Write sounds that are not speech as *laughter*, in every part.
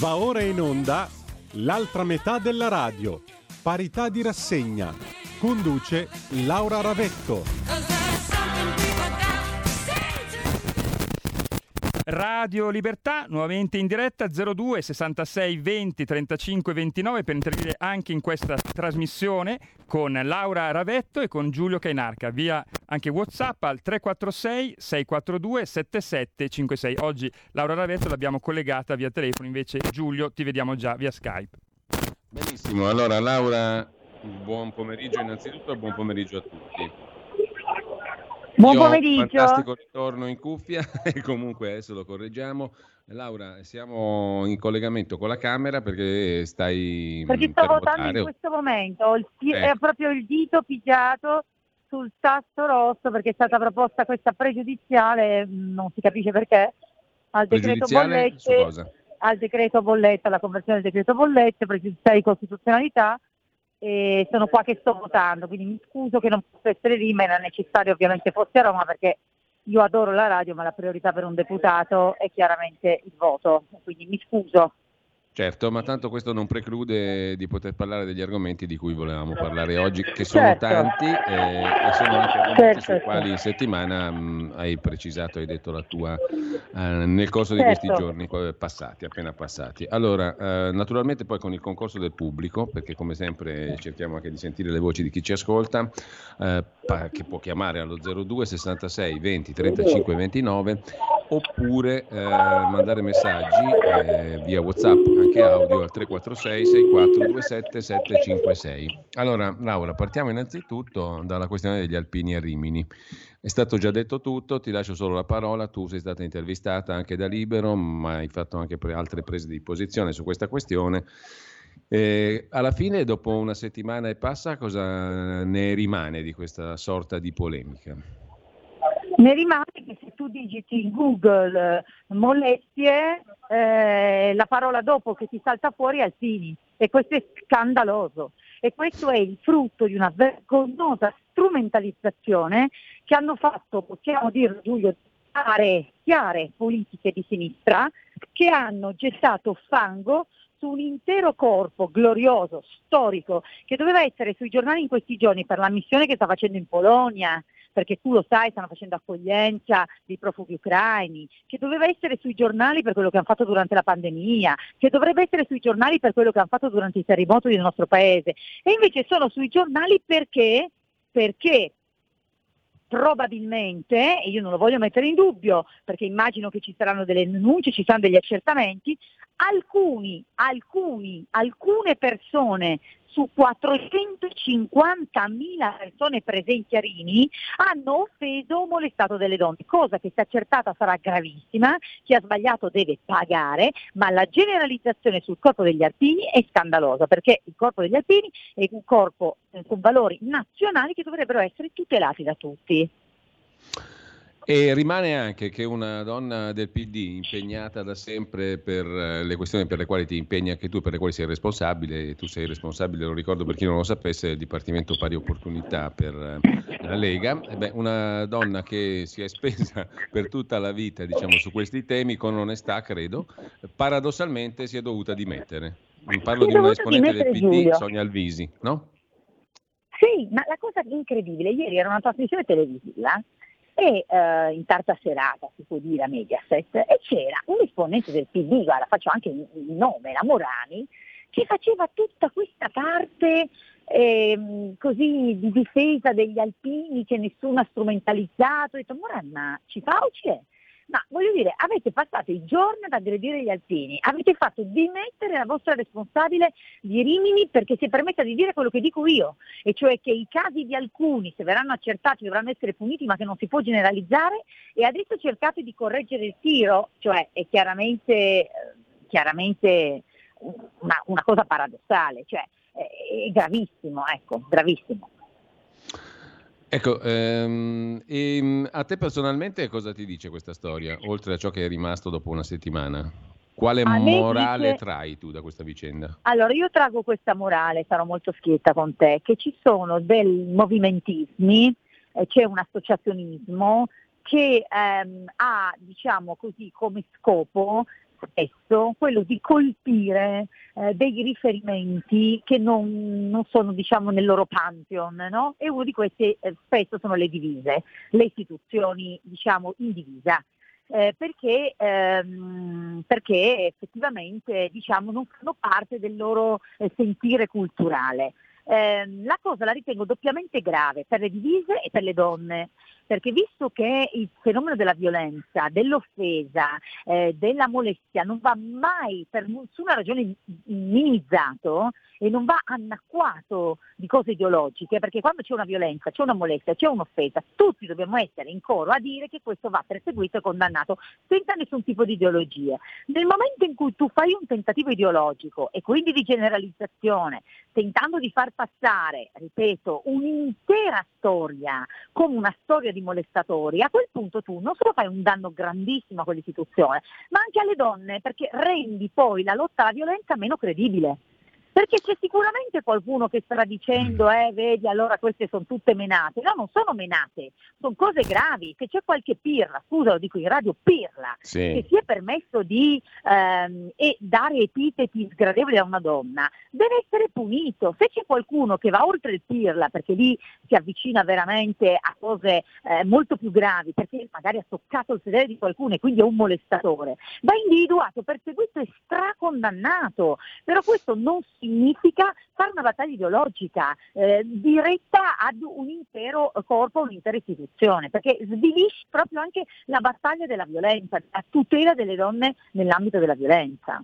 Va ora in onda l'altra metà della radio, parità di rassegna. Conduce Laura Ravetto. Radio Libertà, nuovamente in diretta 02 66 20 35 29 per intervenire anche in questa trasmissione con Laura Ravetto e con Giulio Cainarca via anche Whatsapp al 346 642 7756. Oggi Laura Ravetto l'abbiamo collegata via telefono, invece Giulio ti vediamo già via Skype. Benissimo, allora Laura, buon pomeriggio innanzitutto e buon pomeriggio a tutti. Buon Io pomeriggio. Fantastico ritorno in cuffia *laughs* e comunque adesso lo correggiamo. Laura, siamo in collegamento con la Camera perché stai Perché mm, sto per votando votare. in questo momento, ho il è proprio il dito pigiato sul tasto rosso perché è stata proposta questa pregiudiziale, mh, non si capisce perché, al decreto bollette, al decreto bolletta, alla conversione del decreto bollette, pregiudiziale di costituzionalità e sono qua che sto votando, quindi mi scuso che non posso essere lì, ma era necessario ovviamente fossi a Roma perché io adoro la radio, ma la priorità per un deputato è chiaramente il voto, quindi mi scuso. Certo, ma tanto questo non preclude di poter parlare degli argomenti di cui volevamo parlare oggi, che sono Certo. tanti eh, e sono anche argomenti Certo, sui certo. quali in settimana mh, hai precisato, hai detto la tua eh, nel corso di Certo. questi giorni passati, appena passati. Allora, eh, naturalmente poi con il concorso del pubblico, perché come sempre cerchiamo anche di sentire le voci di chi ci ascolta, eh, che può chiamare allo 02 66 20 35 29 oppure eh, mandare messaggi eh, via WhatsApp, anche audio al 346 6427 756. Allora, Laura, partiamo innanzitutto dalla questione degli alpini a Rimini. È stato già detto tutto, ti lascio solo la parola, tu sei stata intervistata anche da Libero, ma hai fatto anche altre prese di posizione su questa questione. Eh, alla fine, dopo una settimana e passa, cosa ne rimane di questa sorta di polemica? Ne rimane che se tu digiti in Google eh, molestie, eh, la parola dopo che ti salta fuori è alpini e questo è scandaloso. E questo è il frutto di una vergognosa strumentalizzazione che hanno fatto, possiamo dirlo Giulio, chiare, chiare politiche di sinistra che hanno gettato fango su un intero corpo glorioso, storico, che doveva essere sui giornali in questi giorni per la missione che sta facendo in Polonia, perché tu lo sai, stanno facendo accoglienza dei profughi ucraini, che doveva essere sui giornali per quello che hanno fatto durante la pandemia, che dovrebbe essere sui giornali per quello che hanno fatto durante i terremoti del nostro paese. E invece sono sui giornali perché, perché probabilmente, e io non lo voglio mettere in dubbio, perché immagino che ci saranno delle denunce, ci saranno degli accertamenti, alcuni, alcuni, alcune persone su 450.000 persone presenti a Rini hanno offeso o molestato delle donne, cosa che se accertata sarà gravissima, chi ha sbagliato deve pagare, ma la generalizzazione sul corpo degli alpini è scandalosa perché il corpo degli alpini è un corpo eh, con valori nazionali che dovrebbero essere tutelati da tutti. E rimane anche che una donna del PD impegnata da sempre per eh, le questioni per le quali ti impegni anche tu, per le quali sei responsabile, e tu sei responsabile, lo ricordo per chi non lo sapesse, del Dipartimento Pari Opportunità per eh, la Lega, beh, una donna che si è spesa *laughs* per tutta la vita diciamo, su questi temi con onestà, credo, paradossalmente si è dovuta dimettere. Parlo Si di una esponente del PD, Giulio. Sonia Alvisi, no? Sì, ma la cosa incredibile, ieri era una trasmissione televisiva e eh, in tarda serata, si può dire a Mediaset, e c'era un esponente del PD, guarda, faccio anche il nome, la Morani, che faceva tutta questa parte ehm, così di difesa degli alpini che nessuno ha strumentalizzato. Ho detto, Morani, ma ci fa o ci è? Ma voglio dire, avete passato i giorni ad aggredire gli alpini, avete fatto dimettere la vostra responsabile di Rimini perché si è permessa di dire quello che dico io, e cioè che i casi di alcuni, se verranno accertati, dovranno essere puniti, ma che non si può generalizzare, e adesso cercate di correggere il tiro, cioè è chiaramente, eh, chiaramente una, una cosa paradossale, cioè è, è gravissimo, ecco, gravissimo. Ecco, ehm, e, a te personalmente cosa ti dice questa storia, oltre a ciò che è rimasto dopo una settimana? Quale morale dice- trai tu da questa vicenda? Allora, io trago questa morale, sarò molto schietta con te, che ci sono dei movimentismi, eh, c'è un associazionismo che ehm, ha, diciamo così, come scopo spesso quello di colpire eh, dei riferimenti che non, non, sono diciamo nel loro pantheon, no? e uno di questi eh, spesso sono le divise, le istituzioni diciamo in divisa. Eh, perché, ehm, perché, effettivamente diciamo, non fanno parte del loro eh, sentire culturale. Eh, la cosa la ritengo doppiamente grave per le divise e per le donne, perché visto che il fenomeno della violenza, dell'offesa, eh, della molestia non va mai per nessuna ragione minimizzato e non va annacquato di cose ideologiche, perché quando c'è una violenza, c'è una molestia, c'è un'offesa, tutti dobbiamo essere in coro a dire che questo va perseguito e condannato senza nessun tipo di ideologia. Nel momento in cui tu fai un tentativo ideologico e quindi di generalizzazione, tentando di far passare, ripeto, un'intera storia come una storia di di molestatori, a quel punto tu non solo fai un danno grandissimo a quell'istituzione, ma anche alle donne, perché rendi poi la lotta alla violenza meno credibile. Perché c'è sicuramente qualcuno che starà dicendo, mm. eh, vedi, allora queste sono tutte menate. No, non sono menate, sono cose gravi. Se c'è qualche pirla, scusa, lo dico in radio, pirla, sì. che si è permesso di ehm, e dare epiteti sgradevoli a una donna, deve essere punito. Se c'è qualcuno che va oltre il pirla, perché lì si avvicina veramente a cose eh, molto più gravi, perché magari ha toccato il sedere di qualcuno e quindi è un molestatore, va individuato, perseguito e stracondannato. Però questo non significa fare una battaglia ideologica eh, diretta ad un intero corpo, un'intera istituzione, perché svilisce proprio anche la battaglia della violenza, la tutela delle donne nell'ambito della violenza.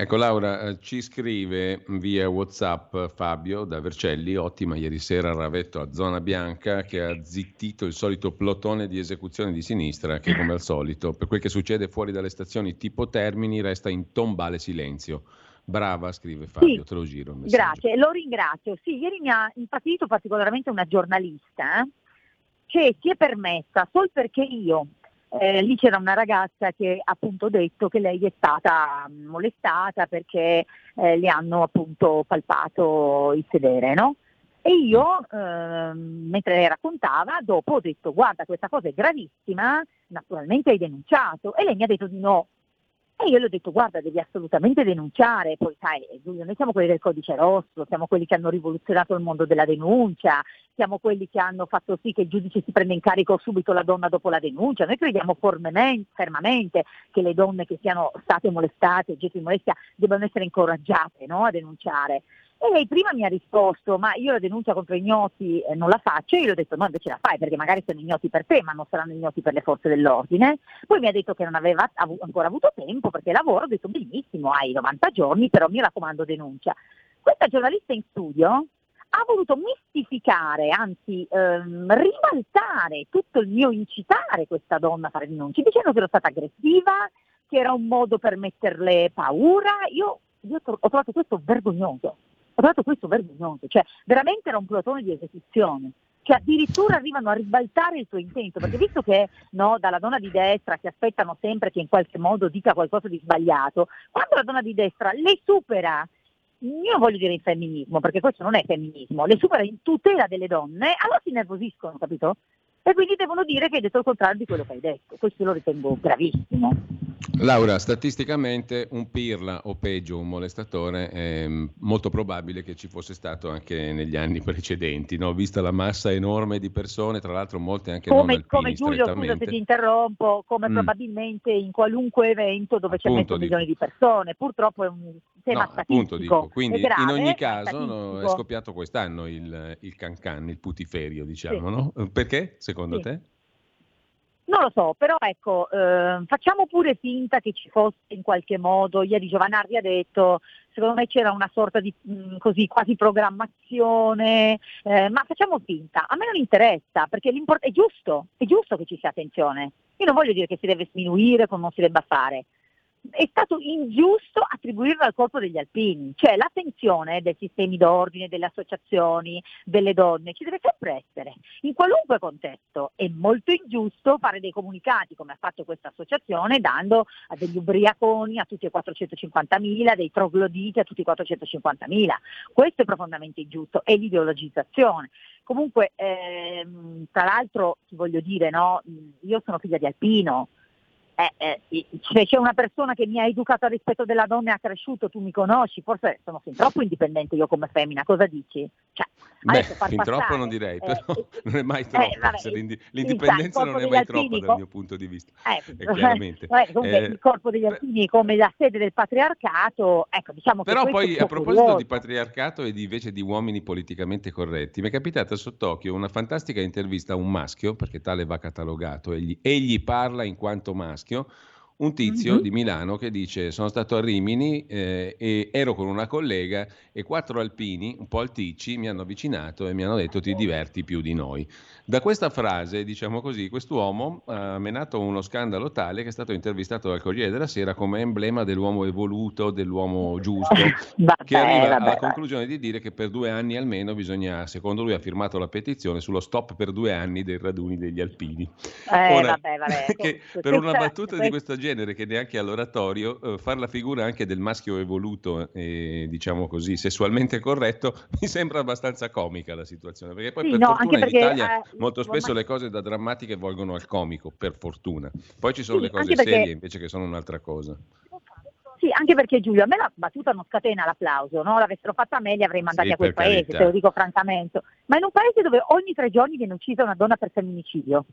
Ecco Laura, eh, ci scrive via Whatsapp Fabio da Vercelli, ottima ieri sera Ravetto a Zona Bianca che ha zittito il solito plotone di esecuzione di sinistra che come al solito per quel che succede fuori dalle stazioni tipo Termini resta in tombale silenzio. Brava, scrive Fabio, sì, te lo giro. Grazie, lo ringrazio. Sì, ieri mi ha impatito particolarmente una giornalista eh, che si è permessa, solo perché io, eh, lì c'era una ragazza che ha appunto detto che lei è stata molestata perché eh, le hanno appunto palpato il sedere, no? E io, eh, mentre lei raccontava, dopo ho detto guarda questa cosa è gravissima, naturalmente hai denunciato e lei mi ha detto di no, e io le ho detto guarda devi assolutamente denunciare, poi sai Giulio, noi siamo quelli del codice rosso, siamo quelli che hanno rivoluzionato il mondo della denuncia, siamo quelli che hanno fatto sì che il giudice si prenda in carico subito la donna dopo la denuncia, noi crediamo fermamente che le donne che siano state molestate, oggetto di molestia, debbano essere incoraggiate no, a denunciare. E lei prima mi ha risposto, ma io la denuncia contro ignoti eh, non la faccio, e io le ho detto no invece la fai perché magari sono ignoti per te, ma non saranno ignoti per le forze dell'ordine. Poi mi ha detto che non aveva av- ancora avuto tempo perché lavoro, ho detto benissimo, hai 90 giorni, però mi raccomando denuncia. Questa giornalista in studio ha voluto mistificare, anzi ehm, ribaltare tutto il mio incitare questa donna a fare denunce, dicendo che ero stata aggressiva, che era un modo per metterle paura. Io, io ho trovato questo vergognoso ho trovato questo vergognoso, cioè veramente era un plotone di esecuzione che addirittura arrivano a ribaltare il tuo intento, perché visto che no, dalla donna di destra si aspettano sempre che in qualche modo dica qualcosa di sbagliato, quando la donna di destra le supera, io voglio dire il femminismo, perché questo non è femminismo, le supera in tutela delle donne, allora si nervosiscono, capito? E quindi devono dire che hai detto il contrario di quello che hai detto, questo lo ritengo gravissimo. Laura, statisticamente un pirla o peggio un molestatore è molto probabile che ci fosse stato anche negli anni precedenti, no? vista la massa enorme di persone, tra l'altro molte anche come, non Come Giulio, scusa se ti interrompo, come mm. probabilmente in qualunque evento dove c'è mezzo milioni di persone, purtroppo è un tema no, statistico. Dico. Quindi grave, in ogni caso è, no, è, scoppiato quest'anno il, il cancan, il putiferio diciamo, sì. no? Perché secondo sì. te? Non lo so, però ecco, eh, facciamo pure finta che ci fosse in qualche modo, ieri Giovanardi ha detto, secondo me c'era una sorta di mh, mm, così, quasi programmazione, eh, ma facciamo finta, a me non interessa, perché è giusto, è giusto che ci sia attenzione. Io non voglio dire che si deve sminuire come non si debba fare, è stato ingiusto attribuirlo al corpo degli alpini, cioè l'attenzione dei sistemi d'ordine, delle associazioni, delle donne ci deve sempre essere, in qualunque contesto. È molto ingiusto fare dei comunicati come ha fatto questa associazione dando a degli ubriaconi a tutti e 450.000, dei trogloditi a tutti e 450.000. Questo è profondamente ingiusto, è l'ideologizzazione. Comunque, ehm, tra l'altro ti voglio dire, no, io sono figlia di alpino, eh, eh, se c'è una persona che mi ha educato al rispetto della donna e ha cresciuto, tu mi conosci, forse sono fin troppo indipendente io come femmina, cosa dici? Cioè, Beh, fin passare, troppo non direi, eh, però eh, *laughs* non è mai troppo, eh, vabbè, l'indipendenza non è mai troppo dal mio punto di vista. Eh, chiaramente. *laughs* Vabbè, il corpo degli alpini come la sede del patriarcato, ecco, diciamo Però poi a proposito curioso. di patriarcato e di, invece di uomini politicamente corretti, mi è capitata sott'occhio una fantastica intervista a un maschio, perché tale va catalogato, egli, egli parla in quanto maschio, maschio, un tizio mm-hmm. di Milano che dice sono stato a Rimini eh, e ero con una collega e quattro alpini un po' alticci mi hanno avvicinato e mi hanno detto ti diverti più di noi. Da questa frase, diciamo così, quest'uomo ha menato uno scandalo tale che è stato intervistato dal Corriere della Sera come emblema dell'uomo evoluto, dell'uomo *laughs* giusto, vabbè, che arriva vabbè, alla conclusione di dire che per due anni almeno bisogna, secondo lui ha firmato la petizione sullo stop per due anni dei raduni degli alpini. Eh, Ora, vabbè, *laughs* che per una battuta di questo genere, che neanche all'oratorio, eh, far la figura anche del maschio evoluto e diciamo così sessualmente corretto *laughs* mi sembra abbastanza comica la situazione, perché poi sì, per no, fortuna in Italia... Molto spesso le cose da drammatiche volgono al comico, per fortuna. Poi ci sono sì, le cose perché... serie invece che sono un'altra cosa. Sì, anche perché Giulio, a me la battuta non scatena l'applauso, no? L'avessero fatta a me, li avrei mandati sì, a quel paese, carità. te lo dico francamente. Ma in un paese dove ogni tre giorni viene uccisa una donna per femminicidio,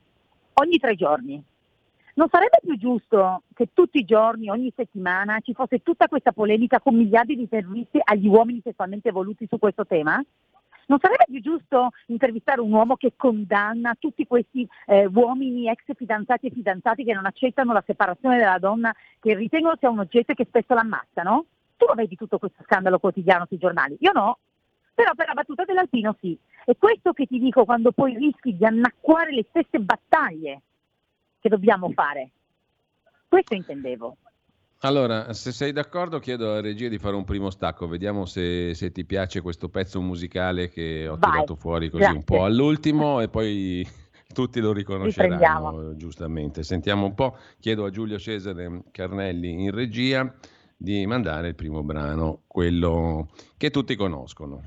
ogni tre giorni, non sarebbe più giusto che tutti i giorni, ogni settimana, ci fosse tutta questa polemica con miliardi di interviste agli uomini sessualmente evoluti su questo tema? Non sarebbe più giusto intervistare un uomo che condanna tutti questi eh, uomini ex fidanzati e fidanzati che non accettano la separazione della donna, che ritengono sia un oggetto e che spesso l'ammazzano? Tu lo vedi tutto questo scandalo quotidiano sui giornali? Io no. Però per la battuta dell'Alpino sì. E questo che ti dico quando poi rischi di annacquare le stesse battaglie che dobbiamo fare. Questo intendevo. Allora, se sei d'accordo, chiedo alla regia di fare un primo stacco. Vediamo se, se ti piace questo pezzo musicale che ho Vai, tirato fuori così grazie. un po' all'ultimo e poi *laughs* tutti lo riconosceranno giustamente. Sentiamo un po'. Chiedo a Giulio Cesare Carnelli in regia di mandare il primo brano, quello che tutti conoscono.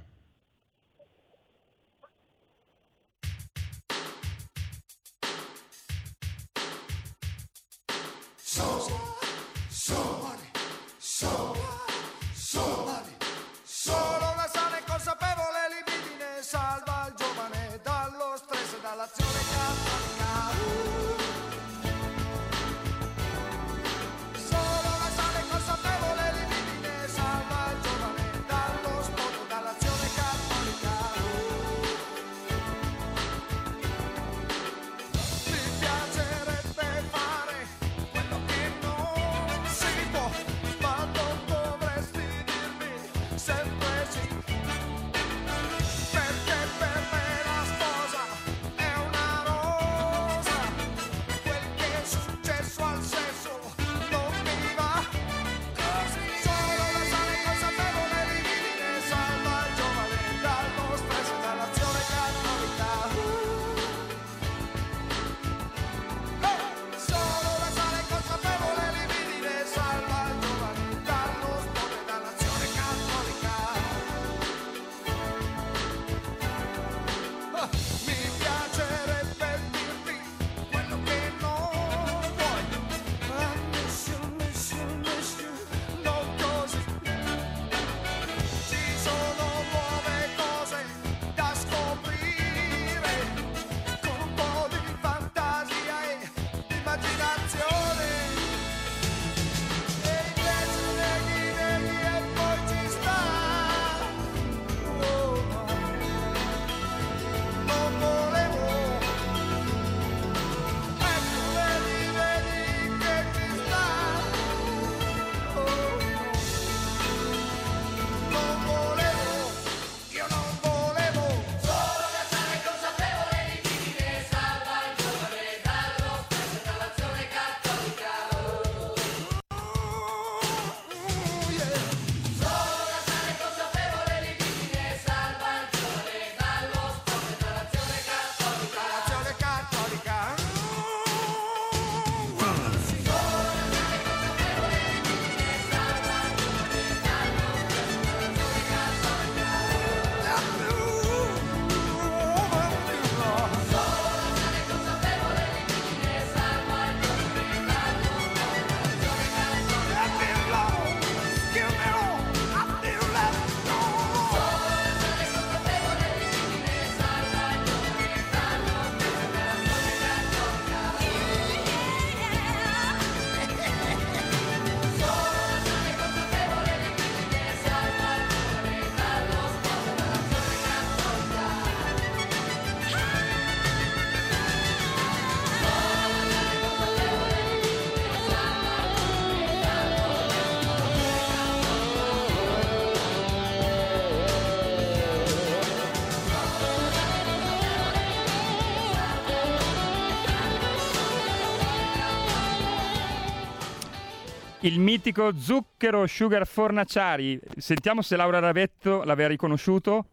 Il mitico zucchero sugar fornaciari. Sentiamo se Laura Ravetto l'aveva riconosciuto.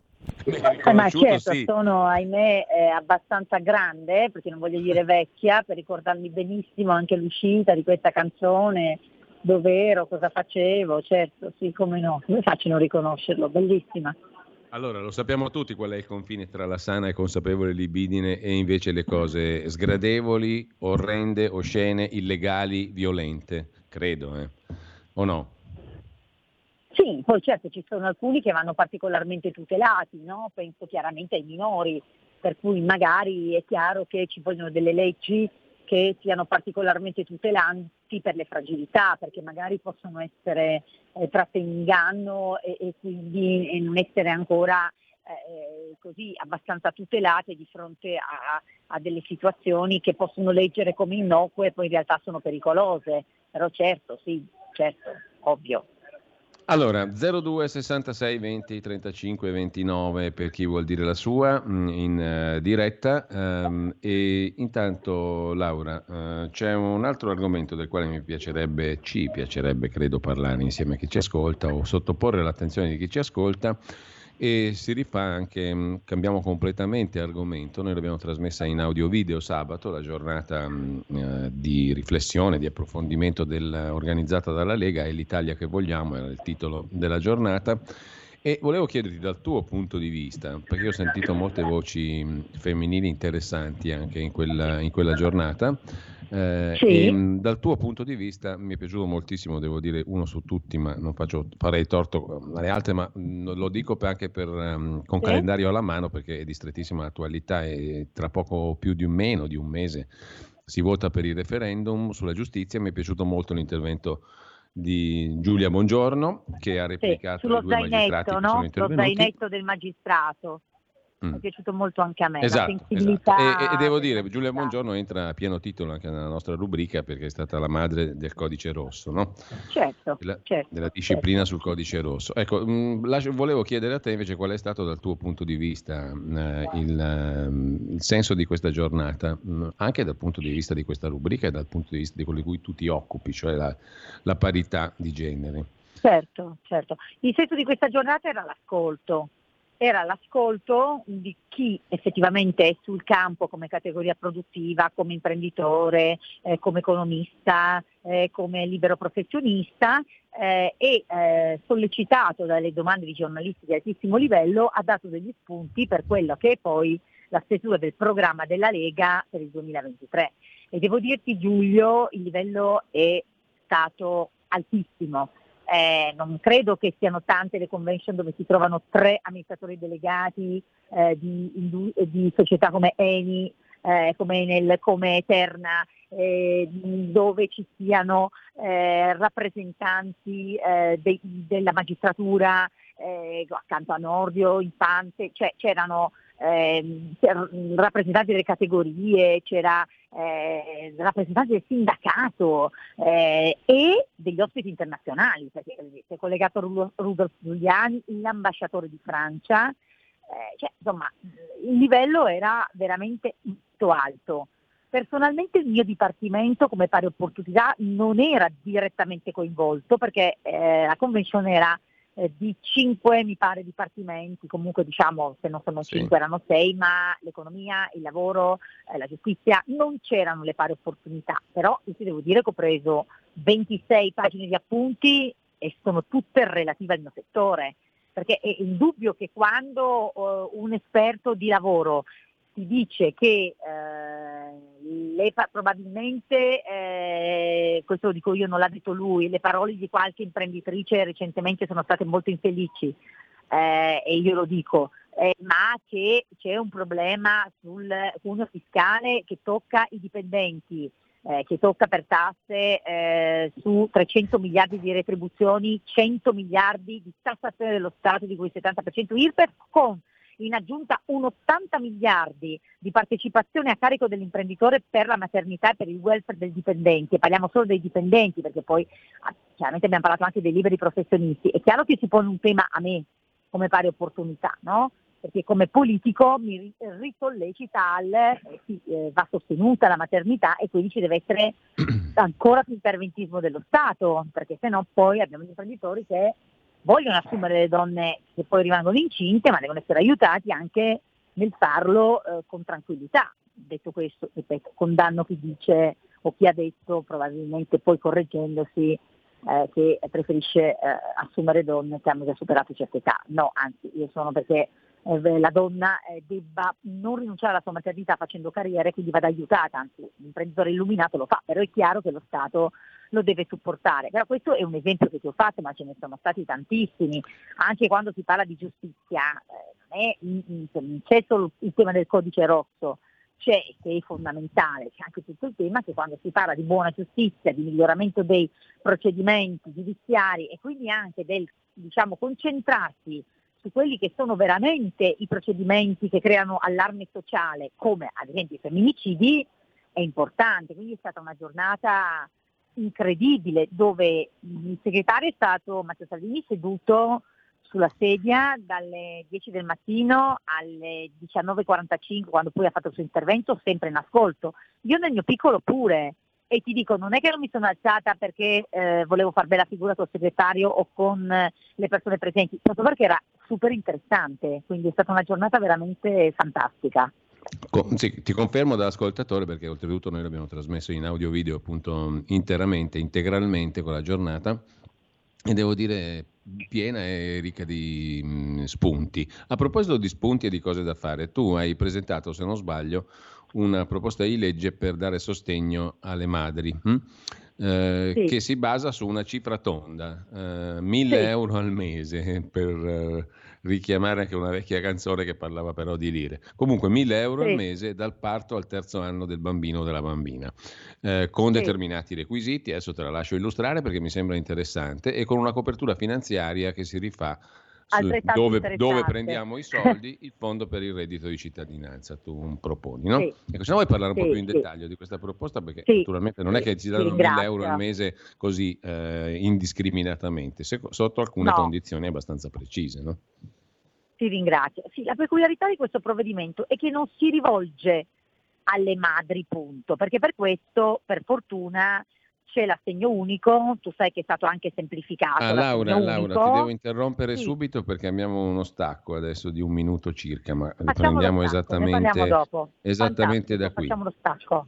Eh, ma certo, sì. sono ahimè eh, abbastanza grande, perché non voglio dire vecchia, per ricordarmi benissimo anche l'uscita di questa canzone, dove ero, cosa facevo, certo, sì, come no, come faccio a non riconoscerlo, bellissima. Allora, lo sappiamo tutti qual è il confine tra la sana e consapevole libidine e invece le cose sgradevoli, orrende, oscene, illegali, violente, credo, eh. o no? Sì, poi certo ci sono alcuni che vanno particolarmente tutelati, no? penso chiaramente ai minori, per cui magari è chiaro che ci vogliono delle leggi che siano particolarmente tutelanti per le fragilità, perché magari possono essere eh, tratte in inganno e, e quindi e non essere ancora eh, così abbastanza tutelate di fronte a, a, delle situazioni che possono leggere come innocue e poi in realtà sono pericolose. Però certo, sì, certo, ovvio. Allora, 02 66 20 35 29 per chi vuol dire la sua mm, in uh, diretta um, e intanto Laura uh, c'è un altro argomento del quale mi piacerebbe, ci piacerebbe credo parlare insieme a chi ci ascolta o sottoporre l'attenzione di chi ci ascolta e si rifà anche, mm, cambiamo completamente argomento, noi l'abbiamo trasmessa in audio video sabato, la giornata mm, eh, di riflessione, di approfondimento del, organizzata dalla Lega è l'Italia che vogliamo, era il titolo della giornata. E volevo chiederti dal tuo punto di vista, perché ho sentito molte voci mm, femminili interessanti anche in quella, in quella giornata, eh, sì. e, dal tuo punto di vista mi è piaciuto moltissimo, devo dire uno su tutti, ma non faccio, farei torto alle altre, ma lo dico anche per, um, con sì. calendario alla mano perché è di strettissima attualità e tra poco più di un meno di un mese si vota per il referendum sulla giustizia. Mi è piaciuto molto l'intervento di Giulia Bongiorno che ha replicato sì, sullo due zainetto, no? Lo zainetto del magistrato. Mm. Mi è piaciuto molto anche a me. Esatto, esatto. E, e, devo dire, Giulia Buongiorno entra a pieno titolo anche nella nostra rubrica perché è stata la madre del codice rosso, no? Certo. Della, certo, della disciplina certo. sul codice rosso. Ecco, mh, mm, lascio, volevo chiedere a te invece qual è stato dal tuo punto di vista eh, il, uh, il, senso di questa giornata, mh, mm, anche dal punto di vista di questa rubrica e dal punto di vista di quello di cui tu ti occupi, cioè la, la parità di genere. Certo, certo. Il senso di questa giornata era l'ascolto, era l'ascolto di chi effettivamente è sul campo come categoria produttiva, come imprenditore, eh, come economista, eh, come libero professionista eh, e eh, sollecitato dalle domande di giornalisti di altissimo livello ha dato degli spunti per quello che è poi la stesura del programma della Lega per il 2023. E devo dirti Giulio, il livello è stato altissimo eh, non credo che siano tante le convention dove si trovano tre amministratori delegati eh, di, di, società come Eni, eh, come Enel, come Eterna, eh, dove ci siano eh, rappresentanti eh, de, della magistratura accanto a Nordio, Infante, cioè c'erano eh, rappresentanti delle categorie, c'era eh, rappresentanti del sindacato eh, e degli ospiti internazionali, perché si è collegato Rudolf Giuliani, l'ambasciatore di Francia, eh, cioè, insomma il livello era veramente molto alto. Personalmente il mio dipartimento come pari opportunità non era direttamente coinvolto perché eh, la convention era eh, di cinque, mi pare, dipartimenti, comunque diciamo se non sono sì. cinque erano sei, ma l'economia, il lavoro, eh, la giustizia, non c'erano le pari opportunità, però io ti devo dire che ho preso 26 pagine di appunti e sono tutte relative al mio settore, perché è indubbio che quando uh, un esperto di lavoro ti dice che eh, fa- probabilmente, eh, questo lo dico io, non l'ha detto lui, le parole di qualche imprenditrice recentemente sono state molto infelici eh, e io lo dico, eh, ma che c'è un problema sul cuneo fiscale che tocca i dipendenti. Eh, che tocca per tasse eh, su 300 miliardi di retribuzioni, 100 miliardi di tassazione dello Stato, di cui il 70% IRPEF, con in aggiunta un 80 miliardi di partecipazione a carico dell'imprenditore per la maternità e per il welfare dei dipendenti, e parliamo solo dei dipendenti perché poi ah, chiaramente abbiamo parlato anche dei liberi professionisti, è chiaro che si pone un tema a me come pari opportunità, no? perché come politico mi risollecita al eh, sì, eh, va sostenuta la maternità e quindi ci deve essere *clears throat* ancora più interventismo dello Stato, perché se no poi abbiamo gli imprenditori che vogliono assumere le donne che poi rimangono incinte, ma devono essere aiutati anche nel farlo eh, con tranquillità. Detto questo, ripeto, condanno chi dice o chi ha detto, probabilmente poi correggendosi, eh, che preferisce eh, assumere donne che hanno già superato certe età. No, anzi, io sono perché eh, la donna eh, debba non rinunciare alla sua maternità facendo carriera e quindi vada aiutata, anzi l'imprenditore illuminato lo fa, però è chiaro che lo Stato lo deve supportare. Però questo è un esempio che ti ho fatto, ma ce ne sono stati tantissimi. Anche quando si parla di giustizia, eh, non c'è solo il tema del codice rosso, c'è, che è fondamentale, c'è anche tutto il tema che quando si parla di buona giustizia, di miglioramento dei procedimenti giudiziari e quindi anche del diciamo, concentrarsi su quelli che sono veramente i procedimenti che creano allarme sociale, come ad esempio i femminicidi, è importante. Quindi è stata una giornata incredibile dove il segretario è stato Matteo Salvini seduto sulla sedia dalle 10 del mattino alle 19.45 quando poi ha fatto il suo intervento sempre in ascolto. Io nel mio piccolo pure e ti dico non è che non mi sono alzata perché eh, volevo far bella figura col segretario o con eh, le persone presenti, proprio perché era super interessante, quindi è stata una giornata veramente fantastica. Sì, ti confermo da ascoltatore perché oltretutto noi l'abbiamo trasmesso in audio video appunto interamente, integralmente con la giornata e devo dire piena e ricca di mh, spunti. A proposito di spunti e di cose da fare, tu hai presentato, se non sbaglio, una proposta di legge per dare sostegno alle madri. Hm? Eh, sì. che si basa su una cifra tonda, eh, 1000 sì. euro al mese per eh, richiamare anche una vecchia canzone che parlava però di lire. Comunque 1000 euro sì. al mese dal parto al terzo anno del bambino o della bambina, eh, con determinati requisiti, adesso te la lascio illustrare perché mi sembra interessante, e con una copertura finanziaria che si rifà dove, dove, prendiamo i soldi, il fondo per il reddito di cittadinanza, tu proponi, no? Sì. Ecco, se vuoi parlare un sì, po' più in dettaglio di questa proposta, perché sì, naturalmente non è che ci danno 1000 euro al mese così eh, indiscriminatamente, se, sotto alcune no. condizioni abbastanza precise, no? Ti ringrazio. Sì, la peculiarità di questo provvedimento è che non si rivolge alle madri, punto, perché per questo, per fortuna, c'è l'assegno unico, tu sai che è stato anche semplificato. Ah, Laura, Laura, ti devo interrompere sì. subito perché abbiamo uno stacco adesso di un minuto circa, ma Facciamo prendiamo esattamente, esattamente da qui. Facciamo lo stacco.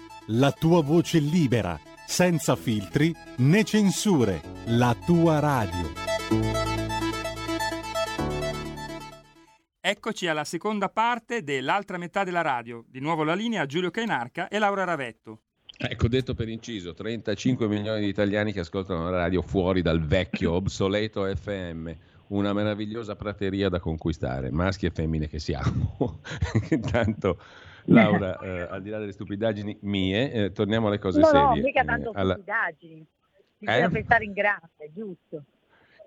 la tua voce libera, senza filtri né censure, la tua radio. Eccoci alla seconda parte dell'altra metà della radio. Di nuovo la linea Giulio Cainarca e Laura Ravetto. Ecco, detto per inciso, 35 milioni di italiani che ascoltano la radio fuori dal vecchio, *laughs* obsoleto FM. Una meravigliosa prateria da conquistare, maschi e femmine che siamo. *laughs* Intanto, Laura, *laughs* eh, al di là delle stupidaggini mie, eh, torniamo alle cose no, serie. No, mica tanto eh, alla... stupidaggini. Bisogna eh? pensare in grande, giusto.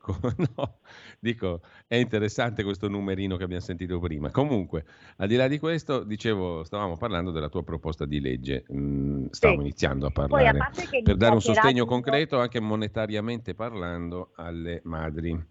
*laughs* No, dico, è interessante questo numerino che abbiamo sentito prima. Comunque, al di là di questo, dicevo, stavamo parlando della tua proposta di legge, mm, stavamo sì. iniziando a parlare, a per dare un sostegno concreto, anche monetariamente parlando, alle madri.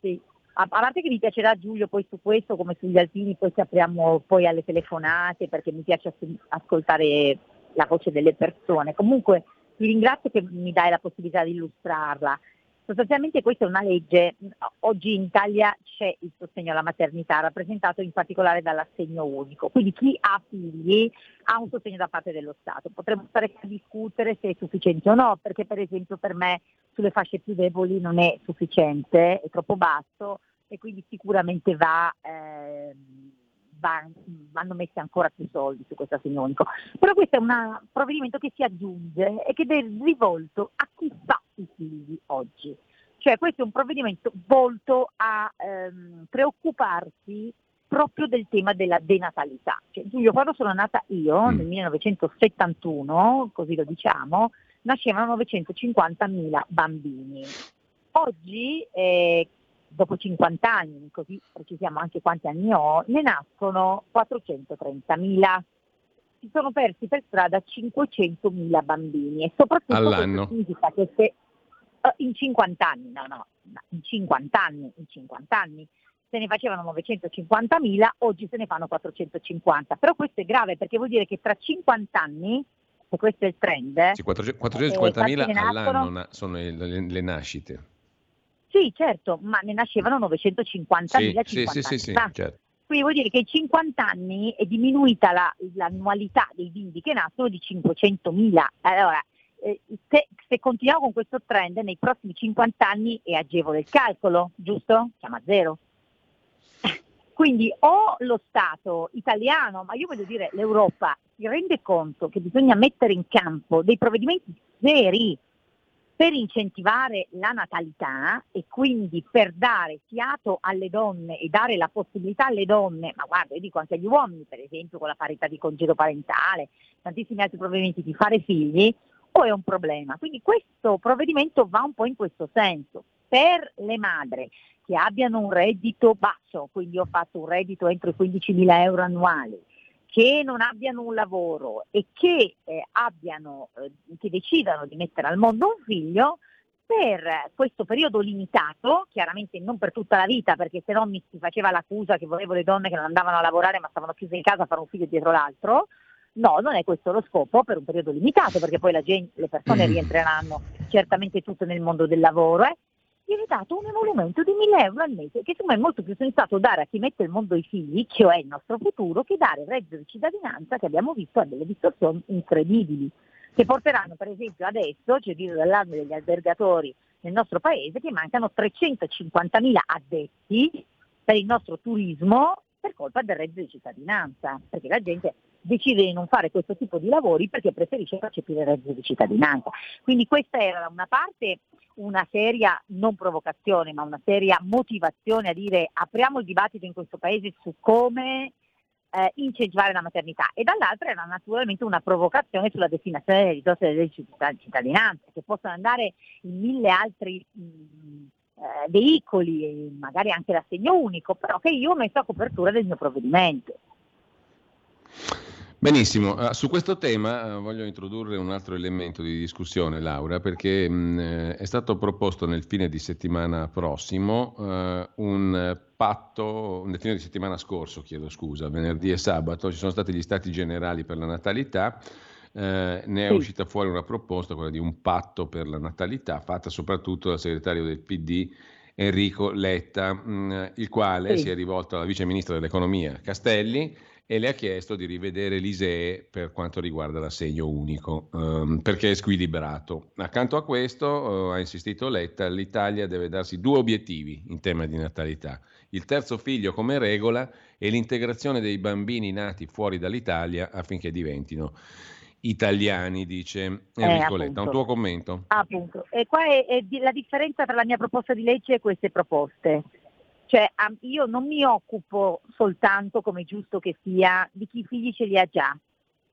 Sì, a parte che mi piacerà Giulio poi su questo come sugli alpini poi ci apriamo poi alle telefonate perché mi piace ascoltare la voce delle persone. Comunque ti ringrazio che mi dai la possibilità di illustrarla. Sostanzialmente questa è una legge, oggi in Italia c'è il sostegno alla maternità rappresentato in particolare dall'assegno unico, quindi chi ha figli ha un sostegno da parte dello Stato. Potremmo stare a discutere se è sufficiente o no, perché per esempio per me sulle fasce più deboli non è sufficiente, è troppo basso e quindi sicuramente va... Eh, vanno messi ancora più soldi su questo assegno unico. Però questo è un provvedimento che si aggiunge e che è rivolto a chi fa i figli oggi. Cioè questo è un provvedimento volto a ehm, preoccuparsi proprio del tema della denatalità. Cioè, Giulio, quando sono nata io, mm. nel 1971, così lo diciamo, nascevano 950.000 bambini. Oggi, eh, dopo 50 anni, così precisiamo anche quanti anni ho, ne nascono 430.000. Si sono persi per strada 500.000 bambini e soprattutto All'anno. significa che se uh, in 50 anni, no, no, in 50 anni, in 50 anni se ne facevano 950.000, oggi se ne fanno 450. Però questo è grave perché vuol dire che tra 50 anni, e questo è il trend, sì, 450.000 eh, all'anno sono le, le, le nascite. Sì, certo, ma ne nascevano 950.000 sì, sì, sì, sì, certo. Quindi vuol dire che in 50 anni è diminuita la, l'annualità dei bimbi che nascono di 500.000. Allora, eh, se, se, continuiamo con questo trend, nei prossimi 50 anni è agevole il calcolo, giusto? Siamo a zero. *laughs* Quindi o lo Stato italiano, ma io voglio dire l'Europa, si rende conto che bisogna mettere in campo dei provvedimenti seri per incentivare la natalità e quindi per dare fiato alle donne e dare la possibilità alle donne, ma guarda, io dico anche agli uomini, per esempio con la parità di congedo parentale, tantissimi altri provvedimenti di fare figli, o è un problema. Quindi questo provvedimento va un po' in questo senso. Per le madri che abbiano un reddito basso, quindi ho fatto un reddito entro i 15.000 euro annuali, che non abbiano un lavoro e che, eh, abbiano, eh, che decidano di mettere al mondo un figlio, per questo periodo limitato, chiaramente non per tutta la vita, perché se no mi si faceva l'accusa che volevo le donne che non andavano a lavorare ma stavano chiuse in casa a fare un figlio dietro l'altro. No, non è questo lo scopo per un periodo limitato, perché poi gente, le persone mm. rientreranno certamente tutte nel mondo del lavoro. Eh viene dato un emolumento di 1000 euro al mese, che secondo me è molto più sensato dare a chi mette il mondo i figli, che è il nostro futuro, che dare il reddito di cittadinanza che abbiamo visto a delle distorsioni incredibili, che porteranno per esempio adesso, c'è dire dall'anno degli albergatori nel nostro paese, che mancano 350.000 addetti per il nostro turismo per colpa del reddito di cittadinanza, perché la gente decide di non fare questo tipo di lavori perché preferisce percepire il reddito di cittadinanza. Quindi questa era da una parte una seria, non provocazione, ma una seria motivazione a dire apriamo il dibattito in questo Paese su come eh, incentivare la maternità e dall'altra era naturalmente una provocazione sulla destinazione delle risorse delle cittadinanza che possono andare in mille altri mh, eh, veicoli, magari anche l'assegno unico, però che io ho messo a copertura del mio provvedimento. Benissimo, uh, su questo tema uh, voglio introdurre un altro elemento di discussione, Laura, perché mm, eh, è stato proposto nel fine di settimana prossimo un patto, nel fine di settimana scorso, chiedo scusa, venerdì e sabato, ci sono stati gli stati generali per la natalità. ne è sì. uscita fuori una proposta, quella di un patto per la natalità, fatta soprattutto dal segretario del PD Enrico Letta, mh, mm, il quale sì. si è rivolto alla vice ministra dell'economia Castelli e le ha chiesto di rivedere l'ISEE per quanto riguarda l'assegno unico, ehm, perché è squilibrato. Accanto a questo, eh, ha insistito Letta, l'Italia deve darsi due obiettivi in tema di natalità. Il terzo figlio come regola e l'integrazione dei bambini nati fuori dall'Italia affinché diventino italiani, dice Enrico eh, Letta. Un tuo commento? Appunto. E qua è, è la differenza tra la mia proposta di legge e queste proposte. Cioè, io non mi occupo soltanto, come è giusto che sia, di chi figli ce li ha già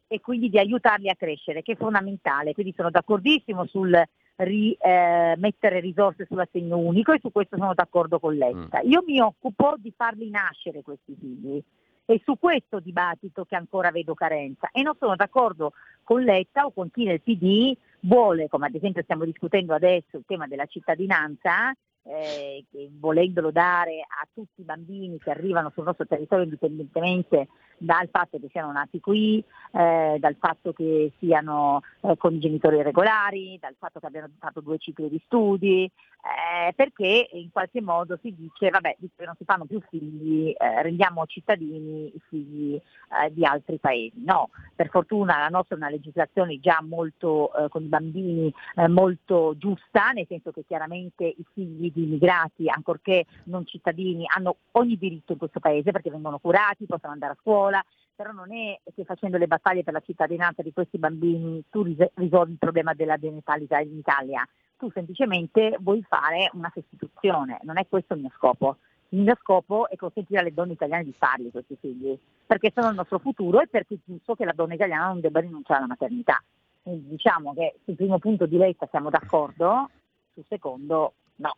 e quindi di aiutarli a crescere, che è fondamentale. Quindi sono d'accordissimo sul rimettere eh, risorse sull'assegno unico e su questo sono d'accordo con Letta. Mm. Io mi occupo di farli nascere questi figli. È su questo dibattito che ancora vedo carenza e non sono d'accordo con Letta o con chi nel PD vuole, come ad esempio stiamo discutendo adesso, il tema della cittadinanza, eh, volendolo dare a tutti i bambini che arrivano sul nostro territorio indipendentemente dal fatto che siano nati qui, eh, dal fatto che siano eh, con genitori regolari, dal fatto che abbiano fatto due cicli di studi, eh, perché in qualche modo si dice, vabbè, visto che non si fanno più figli, eh, rendiamo cittadini i figli eh, di altri paesi. No, per fortuna la nostra è una legislazione già molto, con i bambini, molto giusta, nel senso che chiaramente i figli di immigrati, ancorché non cittadini, hanno ogni diritto in questo paese perché vengono curati, possono andare a scuola, però non è che facendo le battaglie per la cittadinanza di questi bambini tu risolvi il problema della denatalità in Italia, tu semplicemente vuoi fare una sostituzione, non è questo il mio scopo. Il mio scopo è consentire alle donne italiane di farli questi figli, perché sono il nostro futuro e perché è giusto che la donna italiana non debba rinunciare alla maternità. Quindi diciamo che sul primo punto di letta siamo d'accordo, sul secondo no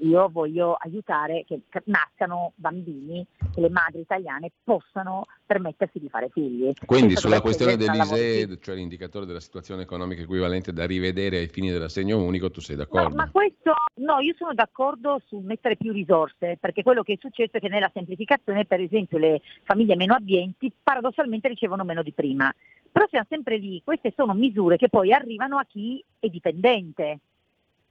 io voglio aiutare che nascano bambini che le madri italiane possano permettersi di fare figli. Quindi sulla questione dell'ISE, cioè l'indicatore della situazione economica equivalente da rivedere ai fini dell'assegno unico, tu sei d'accordo? No, ma questo no, io sono d'accordo su mettere più risorse, perché quello che è successo è che nella semplificazione, per esempio, le famiglie meno abbienti paradossalmente ricevono meno di prima. Però siamo sempre lì, queste sono misure che poi arrivano a chi è dipendente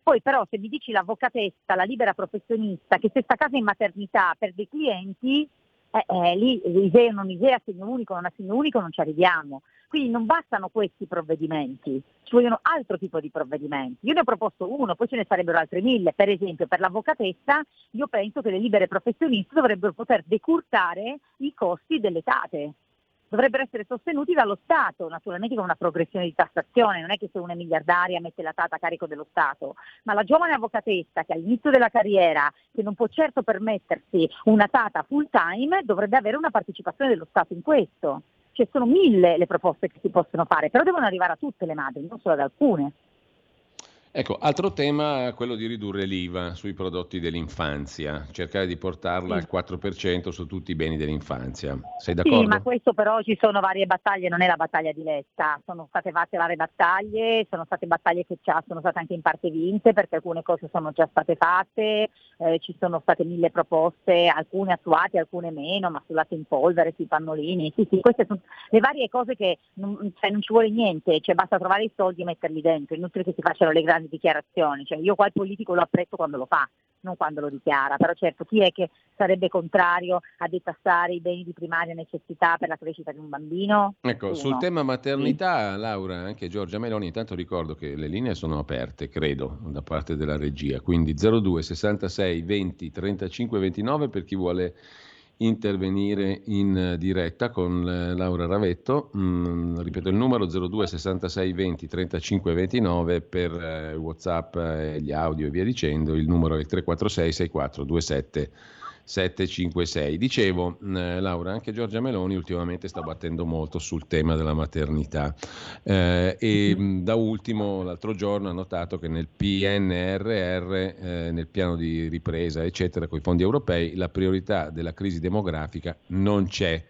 poi però se mi dici l'avvocatessa, la libera professionista che se sta a casa in maternità per dei clienti, eh, eh, lì ISEE non ISEE, assegno unico, non assegno unico, non ci arriviamo. Quindi non bastano questi provvedimenti, ci vogliono altro tipo di provvedimenti. Io ne ho proposto uno, poi ce ne sarebbero altri mille. Per esempio per l'avvocatessa io penso che le libere professioniste dovrebbero poter decurtare i costi delle tate dovrebbero essere sostenuti dallo Stato, naturalmente con una progressione di tassazione, non è che se una è miliardaria mette la tata a carico dello Stato, ma la giovane avvocatessa che all'inizio della carriera, che non può certo permettersi una tata full time, dovrebbe avere una partecipazione dello Stato in questo. Cioè sono mille le proposte che si possono fare, però devono arrivare a tutte le madri, non solo ad alcune. Ecco, altro tema è quello di ridurre l'IVA sui prodotti dell'infanzia, cercare di portarla sì. al 4% su tutti i beni dell'infanzia. Sei d'accordo? Sì, ma questo però ci sono varie battaglie, non è la battaglia di Letta, sono state fatte varie battaglie, sono state battaglie che sono state anche in parte vinte perché alcune cose sono già state fatte, eh, ci sono state mille proposte, alcune attuate, alcune meno, ma sul latte in polvere, sui pannolini, sì, sì, queste sono le varie cose che non, cioè, non ci vuole niente, cioè basta trovare i soldi e metterli dentro, inutile che si facciano le grandi grandi dichiarazioni, cioè io qua il politico lo apprezzo quando lo fa, non quando lo dichiara, però certo chi è che sarebbe contrario a detassare i beni di primaria necessità per la crescita di un bambino? Ecco, Uno. sul tema maternità, sì. Laura, anche Giorgia Meloni, intanto ricordo che le linee sono aperte, credo, da parte della regia, quindi 02 66 20 35 29 per chi vuole intervenire in diretta con eh, Laura Ravetto. Mm, ripeto il numero 02 66 20 35 29 per eh, WhatsApp, eh, gli audio e via dicendo. Il numero è il 346 64 27 756. Dicevo, eh, Laura, anche Giorgia Meloni ultimamente sta battendo molto sul tema della maternità. Eh, e mh, mm, da ultimo l'altro giorno ha notato che nel PNRR, eh, nel piano di ripresa, eccetera, con i fondi europei, la priorità della crisi demografica non c'è.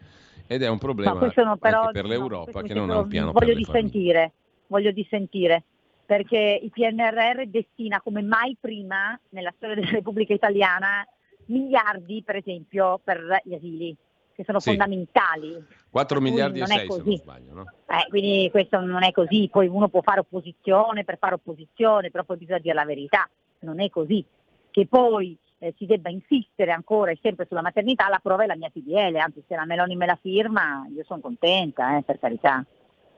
Ed è un problema no, però, per l'Europa no, che non ha un piano voglio per dissentire, voglio dissentire perché il PNRR destina come mai prima nella storia della Repubblica Italiana miliardi per esempio per gli asili che sono sì. fondamentali. 4 miliardi e 6 se non sbaglio, no? Eh, quindi questo non è così, poi uno può fare opposizione per fare opposizione, però poi bisogna dire la verità, non è così. Che poi eh, si debba insistere ancora e sempre sulla maternità, la prova è la mia PDL, anzi se la Meloni me la firma io sono contenta, eh, per carità.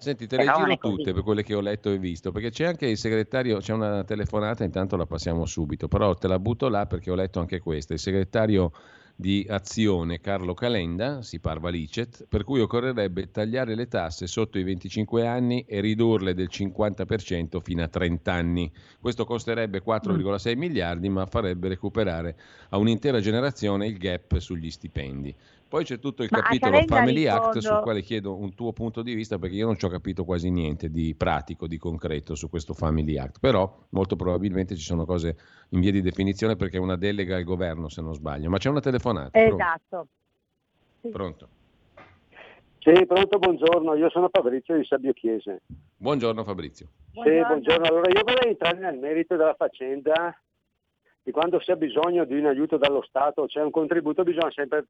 Senti, te le Però giro tutte per quelle che ho letto e visto, perché c'è anche il segretario, c'è una telefonata, intanto la passiamo subito, però te la butto là perché ho letto anche questa. Il segretario di Azione Carlo Calenda, si parva licet, per cui occorrerebbe tagliare le tasse sotto i 25 anni e ridurle del 50% fino a 30 anni. Questo costerebbe 4,6 mm. miliardi, ma farebbe recuperare a un'intera generazione il gap sugli stipendi. Poi c'è tutto il Ma capitolo Family Act rispondo- sul quale chiedo un tuo punto di vista perché io non ci ho capito quasi niente di pratico, di concreto su questo Family Act, però molto probabilmente ci sono cose in via di definizione perché è una delega al governo se non sbaglio, ma c'è una telefonata. Pronto? Esatto. Pronto? Sì, pronto, buongiorno, io sono Fabrizio di Sabbio Chiese. Buongiorno Fabrizio. Sì, buongiorno. Allora io vorrei entrare nel merito della faccenda di quando si ha bisogno di un aiuto dallo Stato, cioè un contributo, bisogna sempre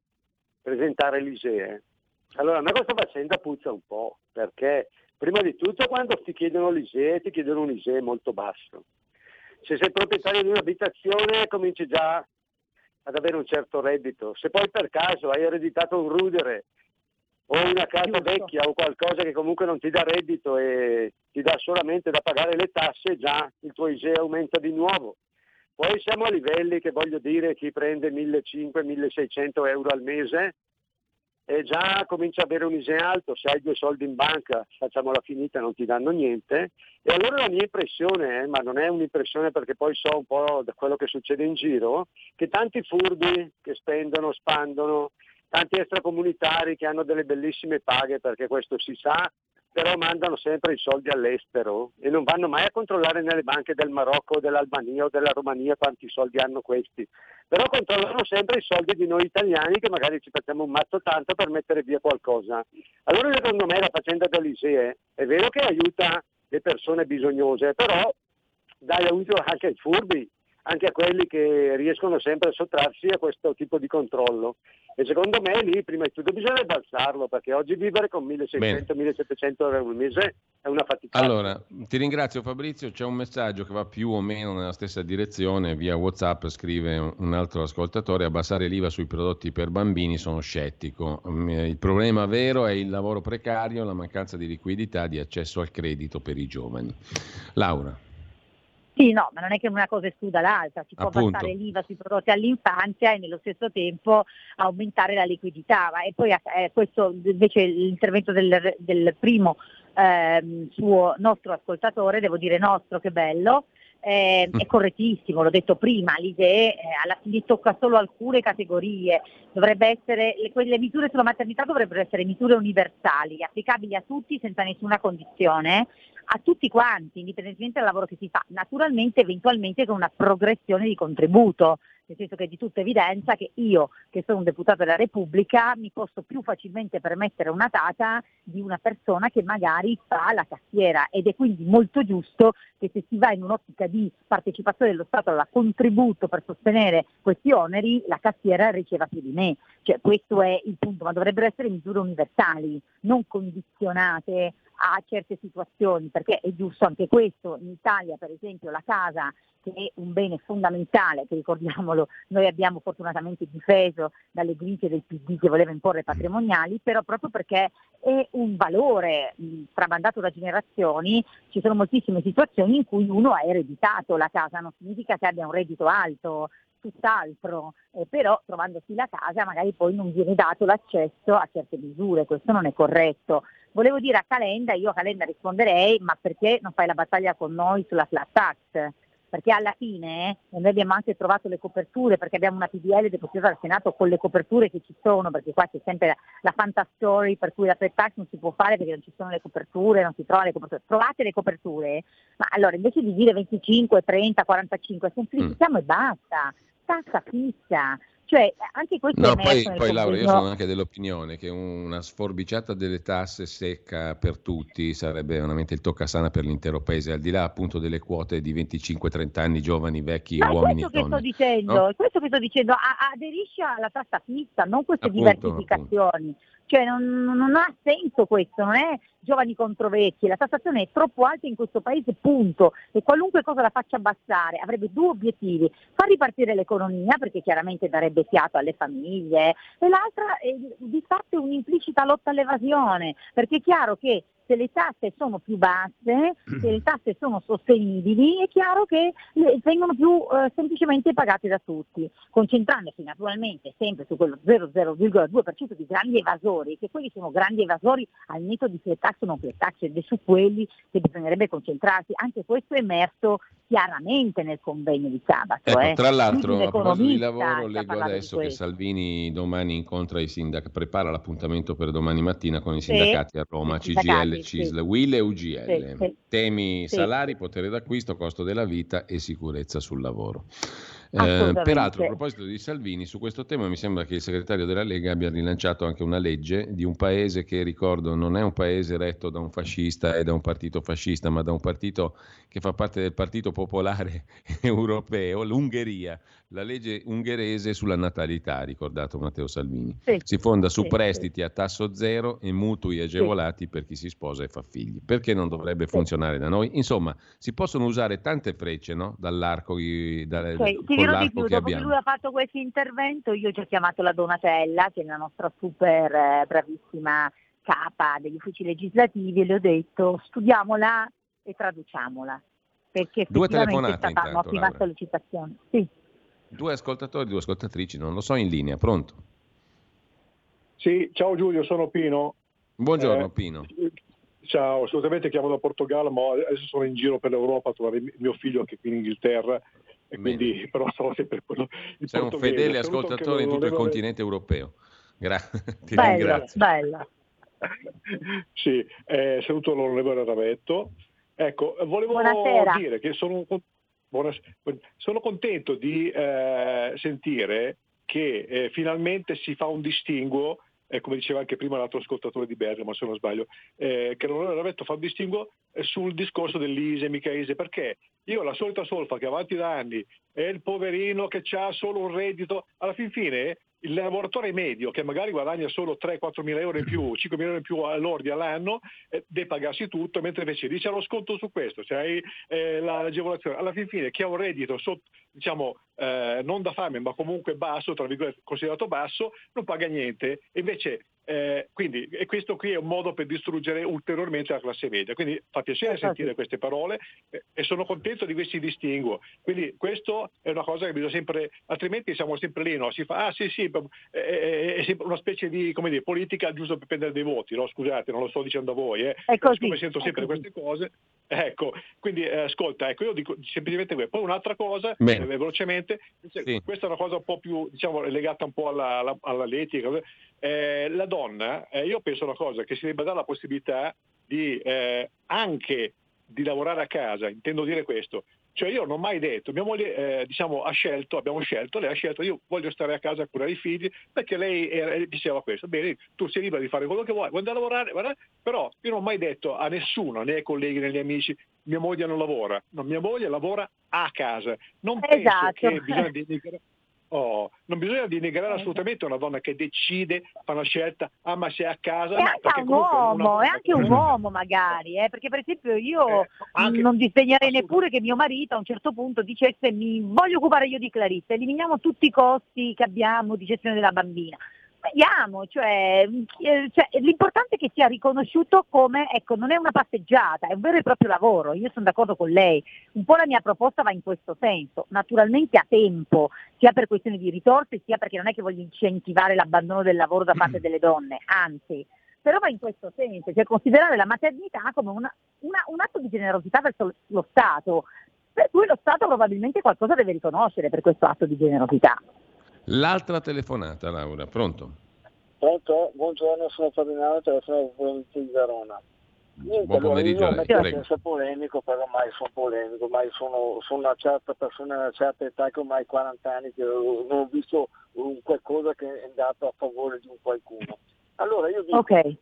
presentare l'ISEE. Allora a me questa faccenda puzza un po', perché prima di tutto quando ti chiedono l'ISEE ti chiedono un ISEE molto basso. Se sei proprietario di un'abitazione cominci già ad avere un certo reddito. Se poi per caso hai ereditato un rudere o una casa vecchia o qualcosa che comunque non ti dà reddito e ti dà solamente da pagare le tasse, già il tuo ISEE aumenta di nuovo. Poi siamo a livelli che voglio dire chi prende 1.500-1.600 euro al mese e già comincia ad avere un ISEE alto, se hai due soldi in banca facciamola finita non ti danno niente. E allora la mia impressione, eh, ma non è un'impressione perché poi so un po' da quello che succede in giro, che tanti furbi che spendono, spandono, tanti extracomunitari che hanno delle bellissime paghe perché questo si sa, però mandano sempre i soldi all'estero e non vanno mai a controllare nelle banche del Marocco, dell'Albania o della Romania quanti soldi hanno questi, però controllano sempre i soldi di noi italiani che magari ci facciamo un mazzo tanto per mettere via qualcosa. Allora secondo me la faccenda dell'ISEE è vero che aiuta le persone bisognose, però dai aiuto anche ai furbi, anche a quelli che riescono sempre a sottrarsi a questo tipo di controllo. E secondo me lì prima di tutto bisognerebbe alzarlo, perché oggi vivere con 1600-1700 euro al mese è una fatica. Allora, ti ringrazio Fabrizio, c'è un messaggio che va più o meno nella stessa direzione, via Whatsapp scrive un- altro ascoltatore, abbassare l'IVA sui prodotti per bambini sono scettico, Mm, il problema vero è il lavoro precario, la mancanza di liquidità, di accesso al credito per i giovani. Laura, Sì, no, ma non è che una cosa escluda l'altra, si può abbassare l'IVA sui prodotti all'infanzia e nello stesso tempo aumentare la liquidità. Ma- E poi eh, questo invece l'intervento del, del primo ehm, suo nostro ascoltatore, devo dire nostro, che bello, eh, è correttissimo, l'ho detto prima, l'ISEE eh, alla fine tocca solo alcune categorie, dovrebbe essere, le, quelle misure sulla maternità dovrebbero essere misure universali, applicabili a tutti senza nessuna condizione, a tutti quanti, indipendentemente dal lavoro che si fa, naturalmente eventualmente con una progressione di contributo, nel senso che è di tutta evidenza che io, che sono un deputato della Repubblica, mi posso più facilmente permettere una tata di una persona che magari fa la cassiera ed è quindi molto giusto che se si va in un'ottica di partecipazione dello Stato al contributo per sostenere questi oneri, la cassiera riceva più di me. Cioè, questo è il punto, ma dovrebbero essere misure universali, non condizionate a certe situazioni, perché è giusto anche questo. In Italia, per esempio, la casa che è un bene fondamentale, che ricordiamolo, noi abbiamo fortunatamente difeso dalle guide del PD che voleva imporre patrimoniali, però proprio perché è un valore tramandato da generazioni, ci sono moltissime situazioni in cui uno ha ereditato la casa, non significa che abbia un reddito alto, tutt'altro, eh, però trovandosi la casa magari poi non viene dato l'accesso a certe misure, questo non è corretto. Volevo dire a Calenda, io a Calenda risponderei, ma perché non fai la battaglia con noi sulla flat tax? Perché alla fine eh, noi abbiamo anche trovato le coperture, perché abbiamo una PDL depositata al Senato con le coperture che ci sono, perché qua c'è sempre la, la fantastory per cui la flat tax non si può fare perché non ci sono le coperture, non si trovano le coperture. Trovate le coperture, ma allora invece di dire 25, 30, 45, semplifichiamo e basta, tassa fissa. Cioè, anche questo No, poi, poi Laura, io sono anche dell'opinione che una sforbiciata delle tasse secca per tutti sarebbe veramente il toccasana per l'intero paese, al di là appunto delle quote di 25-30 anni, giovani, vecchi, è uomini questo e che sto donne. dicendo, No? questo che sto dicendo, A- aderisci alla tassa fissa, non queste Appunto, diversificazioni. Cioè non, non ha senso questo, non è giovani contro vecchi, la tassazione è troppo alta in questo paese, punto. E qualunque cosa la faccia abbassare avrebbe due obiettivi, far ripartire l'economia perché chiaramente darebbe fiato alle famiglie e l'altra è di fatto un'implicita lotta all'evasione, perché è chiaro che se le tasse sono più basse, se le tasse sono sostenibili, è chiaro che vengono più eh, semplicemente pagate da tutti, concentrandosi naturalmente sempre su quello 0,02% di grandi evasori, che quelli sono grandi evasori al netto di tasse sono quietacci ed è su quelli che bisognerebbe concentrarsi. Anche questo è emerso chiaramente nel convegno di sabato. Ecco, eh. tra l'altro, a proposito di lavoro, leggo adesso che. Salvini domani incontra i sindacati, prepara l'appuntamento per domani mattina con i Sì, sindacati a Roma, CGL, CISL, sì. WIL e UGL. Sì, sì. Temi Sì. salari, potere d'acquisto, costo della vita e sicurezza sul lavoro. Eh, peraltro, a proposito di Salvini, su questo tema mi sembra che il segretario della Lega abbia rilanciato anche una legge di un paese che, ricordo, non è un paese retto da un fascista e da un partito fascista, ma da un partito che fa parte del Partito Popolare *laughs* Europeo, l'Ungheria, la legge ungherese sulla natalità, ricordato Matteo Salvini. Sì. Si fonda su Sì, prestiti a tasso zero e mutui agevolati per chi si sposa e fa figli. Perché non dovrebbe funzionare da noi? Insomma, si possono usare tante frecce no? dall'arco, da- Ok, con ti dirò di più, che dopo che abbiamo. lui ha fatto questo intervento io ho già chiamato la Donatella, che è la nostra super eh, bravissima capa degli uffici legislativi e le ho detto studiamola e traduciamola, perché Due effettivamente è telefonate stata intanto, un'ottima sollecitazione. Sì. Due ascoltatori, due ascoltatrici, non lo so in linea, pronto? Sì, ciao Giulio, sono Pino. Buongiorno Eh, Pino. Ciao, assolutamente chiamo da Portogallo, ma adesso sono in giro per l'Europa a trovare mi- mio figlio che è qui in Inghilterra e quindi *laughs* però sono sempre quello il Sei un portoghese. fedele Saluto anche ascoltatore in tutto il continente europeo. Gra- *laughs* ti Bella, ringrazio. bella. *laughs* Sì, eh, saluto l'onorevole Ravetto. Ecco, volevo Buonasera. dire che sono, buonas- sono contento di eh, sentire che eh, finalmente si fa un distinguo, eh, come diceva anche prima l'altro ascoltatore di Bergamo, se non sbaglio, eh, che l'onorevole Ravetto fa un distinguo eh, sul discorso dell'ISE, Micaise, perché io la solita solfa che avanti da anni è il poverino che ha solo un reddito, alla fin fine il lavoratore medio che magari guadagna solo 3-4 mila euro in più, *laughs* 5 mila euro in più all'ordi all'anno, eh, deve pagarsi tutto, mentre invece dice lo sconto su questo, c'hai eh, la- l'agevolazione. Alla fin fine chi ha un reddito sotto, diciamo, eh, non da fame, ma comunque basso, tra virgolette, considerato basso, non paga niente. Invece eh, quindi, e questo qui è un modo per distruggere ulteriormente la classe media. Quindi fa piacere sentire queste parole eh, e sono contento di questi distinguo. Quindi questo è una cosa che bisogna sempre, altrimenti siamo sempre lì, no? si fa, ah sì sì, è, è- una specie di come dire, politica giusto per prendere dei voti, no? scusate, non lo sto dicendo a voi, eh. È così, siccome sento sempre queste cose, ecco, quindi eh, ascolta, ecco, io dico semplicemente questo. Poi un'altra cosa, eh, velocemente, questa è una cosa un po' più, diciamo, legata un po' alla, alla, all'etica, eh, la donna, eh, io penso una cosa, che si debba dare la possibilità di eh, anche di lavorare a casa, intendo dire questo. Cioè io non ho mai detto, mia moglie eh, diciamo, ha scelto, abbiamo scelto, lei ha scelto, io voglio stare a casa a curare i figli perché lei era- diceva questo, bene, tu sei libera di fare quello che vuoi, vuoi andare a lavorare, guarda, però io non ho mai detto a nessuno, né ai colleghi né agli amici, mia moglie non lavora, no, mia moglie lavora a casa, non penso Esatto. che bisogna denigrare, oh, non bisogna denigrare assolutamente una donna che decide, fa una scelta, ah ma sei a casa, no, anche un uomo, e anche un *laughs* uomo magari, eh, perché per esempio io Eh, anche- non disdegnerei neppure che mio marito a un certo punto dicesse mi voglio occupare io di Clarissa, eliminiamo tutti i costi che abbiamo di gestione della bambina. Vediamo, cioè, eh, cioè, l'importante è che sia riconosciuto come, ecco, non è una passeggiata, è un vero e proprio lavoro, io sono d'accordo con lei, un po' la mia proposta va in questo senso, naturalmente a tempo, sia per questioni di risorse, sia perché non è che voglio incentivare l'abbandono del lavoro da parte delle donne, anzi, però va in questo senso, cioè considerare la maternità come una- una- un atto di generosità verso lo Stato, per cui lo Stato probabilmente qualcosa deve riconoscere per questo atto di generosità. L'altra telefonata, Laura, pronto? Pronto? Buongiorno, sono Ferdinando, telefono provincia di Verona. Niente, Buon allora, pomeriggio io a lei, ammetto di prego. essere polemico, però ormai sono polemico, ormai sono, sono una certa persona, una certa età che ormai 40 anni che non ho visto un qualcosa che è andato a favore di un qualcuno. Allora io dico, Ok.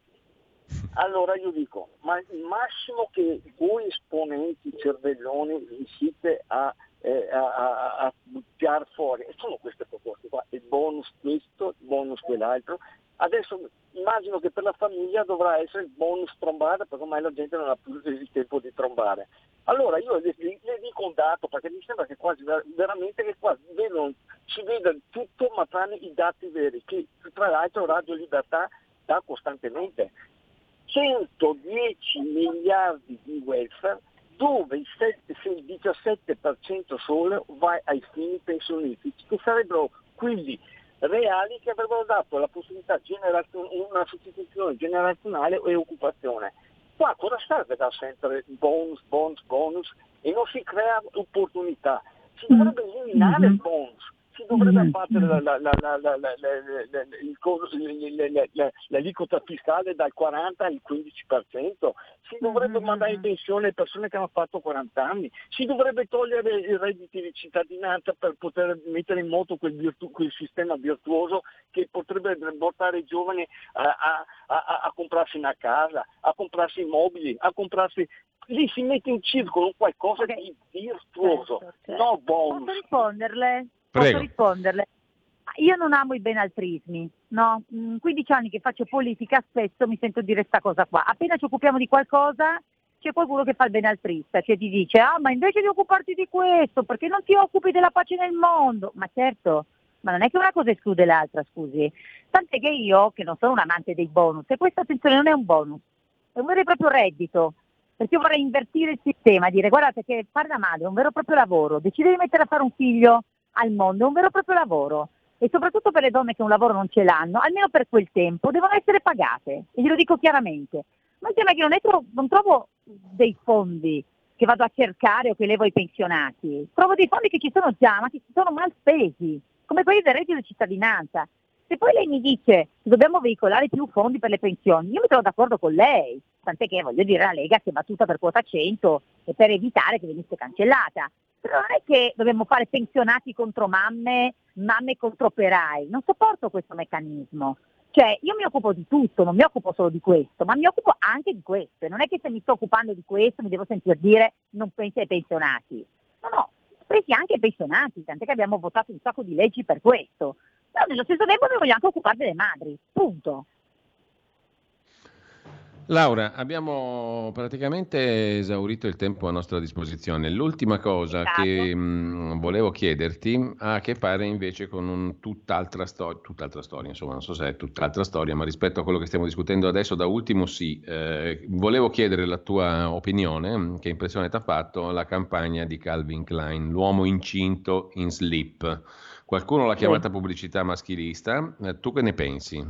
allora io dico, ma il massimo che voi esponenti cervelloni riuscite a, eh, a, a, a fuori e sono queste proposte qua, il bonus questo, il bonus quell'altro. Adesso immagino che per la famiglia dovrà essere il bonus trombare perché ormai la gente non ha più il tempo di trombare. Allora io le, le- dico un dato perché mi sembra che quasi ver- veramente che qua vedono- si veda tutto ma tranne i dati veri che tra l'altro Radio Libertà dà costantemente. 110 miliardi di welfare dove il, 7 se il 17% solo va ai fini pensionistici, che sarebbero quelli reali che avrebbero dato la possibilità generazio- una sostituzione generazionale e occupazione. qua cosa serve da sempre bonus, bonus, bonus e non si crea opportunità? Si dovrebbe eliminare il bonus si dovrebbe abbattere la, la, la, l'aliquota fiscale dal 40 al 15%, si dovrebbe mandare in pensione le persone che hanno fatto 40 anni, si dovrebbe togliere i redditi di cittadinanza per poter mettere in moto quel, virtu- quel sistema virtuoso che potrebbe portare i giovani a, a, a, a comprarsi una casa, a comprarsi i mobili, a comprarsi lì si mette in circolo qualcosa okay. di virtuoso, certo, certo. no bonus. Posso risponderle? Prego. Posso risponderle? Io non amo i benaltrismi, no? In 15 anni che faccio politica spesso mi sento dire questa cosa qua. Appena ci occupiamo di qualcosa c'è qualcuno che fa il benaltrista, che ti dice ah ma invece di occuparti di questo, perché non ti occupi della pace nel mondo? Ma certo, ma non è che una cosa esclude l'altra, scusi. Tant'è che io, che non sono un amante dei bonus, e questa attenzione non è un bonus, è un vero e proprio reddito, perché io vorrei invertire il sistema, dire guardate che fare da madre è un vero e proprio lavoro, decide di mettere a fare un figlio, al mondo, è un vero e proprio lavoro e soprattutto per le donne che un lavoro non ce l'hanno, almeno per quel tempo, devono essere pagate e glielo dico chiaramente. Ma il tema è che non, tro- non trovo dei fondi che vado a cercare o che levo ai pensionati, trovo dei fondi che ci sono già, ma che ci sono mal spesi, come quelli del reddito di cittadinanza. Se poi lei mi dice che dobbiamo veicolare più fondi per le pensioni, io mi trovo d'accordo con lei, tant'è che voglio dire la Lega si è battuta per quota 100 e per evitare che venisse cancellata. Non è che dobbiamo fare pensionati contro mamme, mamme contro operai, non sopporto questo meccanismo. Cioè io mi occupo di tutto, non mi occupo solo di questo, ma mi occupo anche di questo. Non è che se mi sto occupando di questo mi devo sentire dire non pensi ai pensionati. No, no, pensi anche ai pensionati, tant'è che abbiamo votato un sacco di leggi per questo. Però nello stesso tempo mi voglio anche occupare delle madri, punto. Laura, abbiamo praticamente esaurito il tempo a nostra disposizione. L'ultima cosa che mh, volevo chiederti ha a che fare invece con un tutt'altra, sto- tutt'altra storia, insomma, non so se è tutt'altra storia, ma rispetto a quello che stiamo discutendo adesso, da ultimo sì. Eh, volevo chiedere la tua opinione, che impressione ti ha fatto la campagna di Calvin Klein, l'uomo incinto in slip. Qualcuno l'ha chiamata pubblicità maschilista, eh, tu che ne pensi?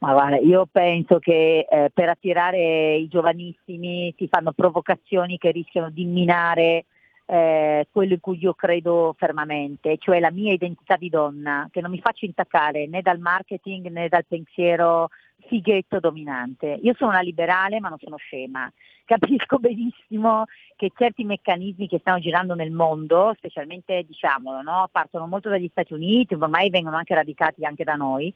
Ma guarda, io penso che eh, per attirare i giovanissimi si fanno provocazioni che rischiano di minare eh, quello in cui io credo fermamente, cioè la mia identità di donna, che non mi faccio intaccare né dal marketing né dal pensiero fighetto dominante. Io sono una liberale ma non sono scema. Capisco *laughs* benissimo che certi meccanismi che stanno girando nel mondo, specialmente diciamolo, no? partono molto dagli Stati Uniti, ormai vengono anche radicati anche da noi,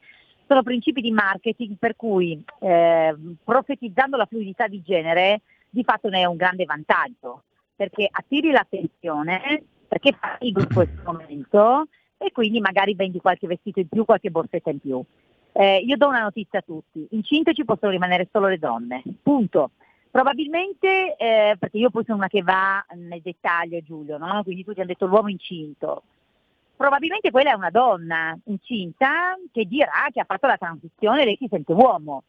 sono principi di marketing per cui eh, profetizzando la fluidità di genere di fatto ne è un grande vantaggio, perché attiri l'attenzione, perché fa il in questo momento e quindi magari vendi qualche vestito in più, qualche borsetta in più. Eh, io do una notizia a tutti, incinte ci possono rimanere solo le donne, punto. Probabilmente, eh, perché io poi sono una che va nel dettaglio Giulio, no? quindi tutti hanno detto l'uomo incinto, probabilmente quella è una donna incinta che dirà che ha fatto la transizione, lei si sente uomo.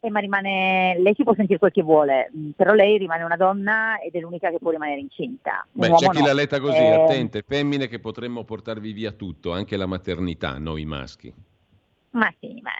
Eh, ma rimane, lei si può sentire quel che vuole, mm, però lei rimane una donna ed è l'unica che può rimanere incinta. Beh, c'è chi no. l'ha letta così, eh... attente, femmine che potremmo portarvi via tutto, anche la maternità, noi maschi. Ma sì, ma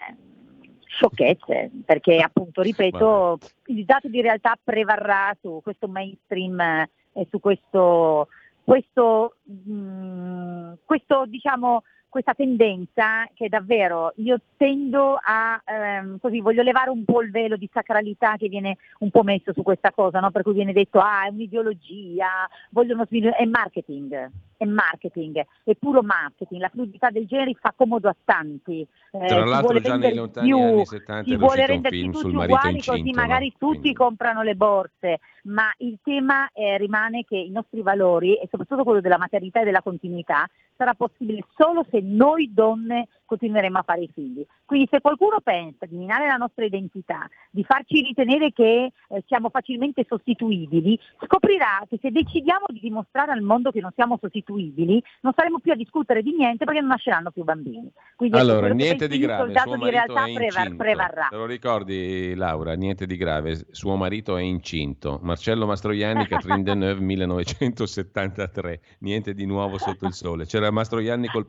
sciocchezze, perché appunto, ripeto, il dato di realtà prevarrà su questo mainstream e su questo questo, mh, mm, questo diciamo, questa tendenza che davvero io tendo a, ehm, così voglio levare un po' il velo di sacralità che viene un po' messo su questa cosa, no? per cui viene detto ah è un'ideologia, vogliono sviluppare, è marketing, è marketing, è puro marketing, la fluidità del genere fa comodo a tanti. Eh, Tra l'altro già nei lontani più, anni 70 si vuole rendersi tutti uguali incinto, così magari no? tutti Quindi. comprano le borse, ma il tema eh, rimane che i nostri valori e soprattutto quello della maternità e della continuità sarà possibile solo se noi donne continueremo a fare i figli. Quindi se qualcuno pensa di minare la nostra identità, di farci ritenere che eh, siamo facilmente sostituibili, scoprirà che se decidiamo di dimostrare al mondo che non siamo sostituibili, non saremo più a discutere di niente perché non nasceranno più bambini. Quindi ecco, allora, niente di grave, suo di realtà prevar- prevarrà. Te lo ricordi Laura, niente di grave, suo marito è incinto. Marcello Mastroianni, Catherine *laughs* Deneuve, 1973, niente di nuovo sotto il sole. C'era Mastroianni col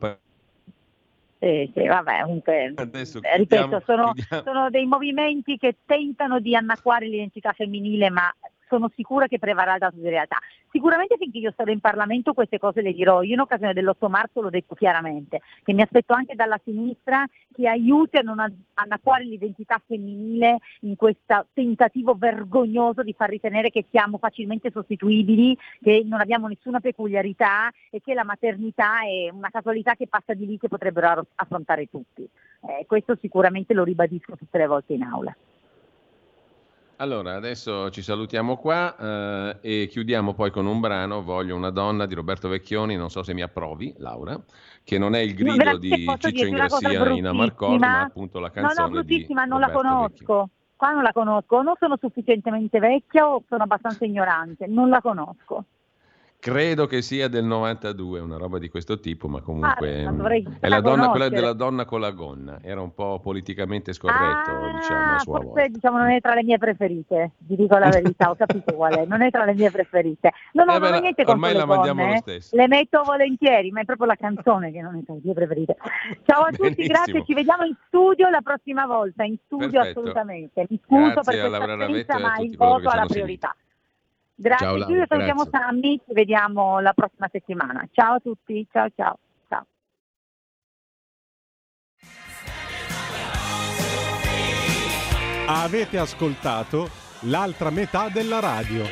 Sì, sì, vabbè, comunque, Adesso eh, ripeto, chiudiamo- sono, chiudiamo. sono dei movimenti che tentano di annacquare l'identità femminile, ma sono sicura che prevarrà il dato di realtà. Sicuramente finché io sarò in Parlamento queste cose le dirò. Io in occasione dell'8 marzo l'ho detto chiaramente, che mi aspetto anche dalla sinistra che aiuti a non annacquare l'identità femminile in questo tentativo vergognoso di far ritenere che siamo facilmente sostituibili, che non abbiamo nessuna peculiarità e che la maternità è una casualità che passa di lì che potrebbero affrontare tutti. Eh, questo sicuramente lo ribadisco tutte le volte in aula. Allora, adesso ci salutiamo qua eh, e chiudiamo poi con un brano, Voglio una donna di Roberto Vecchioni, non so se mi approvi, Laura, che non è il grido veramente di Ciccio Ingrassia in Amarcord, bruttissima? ma appunto la No, canzone no, bruttissima, di non la conosco. Qua non la conosco, non sono sufficientemente vecchia o sono abbastanza ignorante, non la conosco. Credo che sia del 92, una roba di questo tipo, ma comunque Ah, mm, dovrei è la donna, quella della donna con la gonna. Era un po' politicamente scorretto, diciamo, a Ah, sua volta. forse diciamo non è tra le mie preferite, vi dico la verità, ho capito qual è, non è tra le mie preferite. No, no, Eh, non ho niente contro ormai le la mandiamo donne, lo eh. stesso. le metto volentieri, ma è proprio la canzone che non è tra le mie preferite. Ciao a tutti, Benissimo. grazie, ci vediamo in studio la prossima volta, in studio Perfetto. assolutamente. Mi scuso Grazie per questa Laura Ravetto assenza, e a ma tutti il voto ha la priorità. Grazie, Ciao, Giulio, Laura, salutiamo. Sammy, ci vediamo la prossima settimana. Ciao a tutti, ciao ciao. ciao. Avete ascoltato l'altra metà della radio.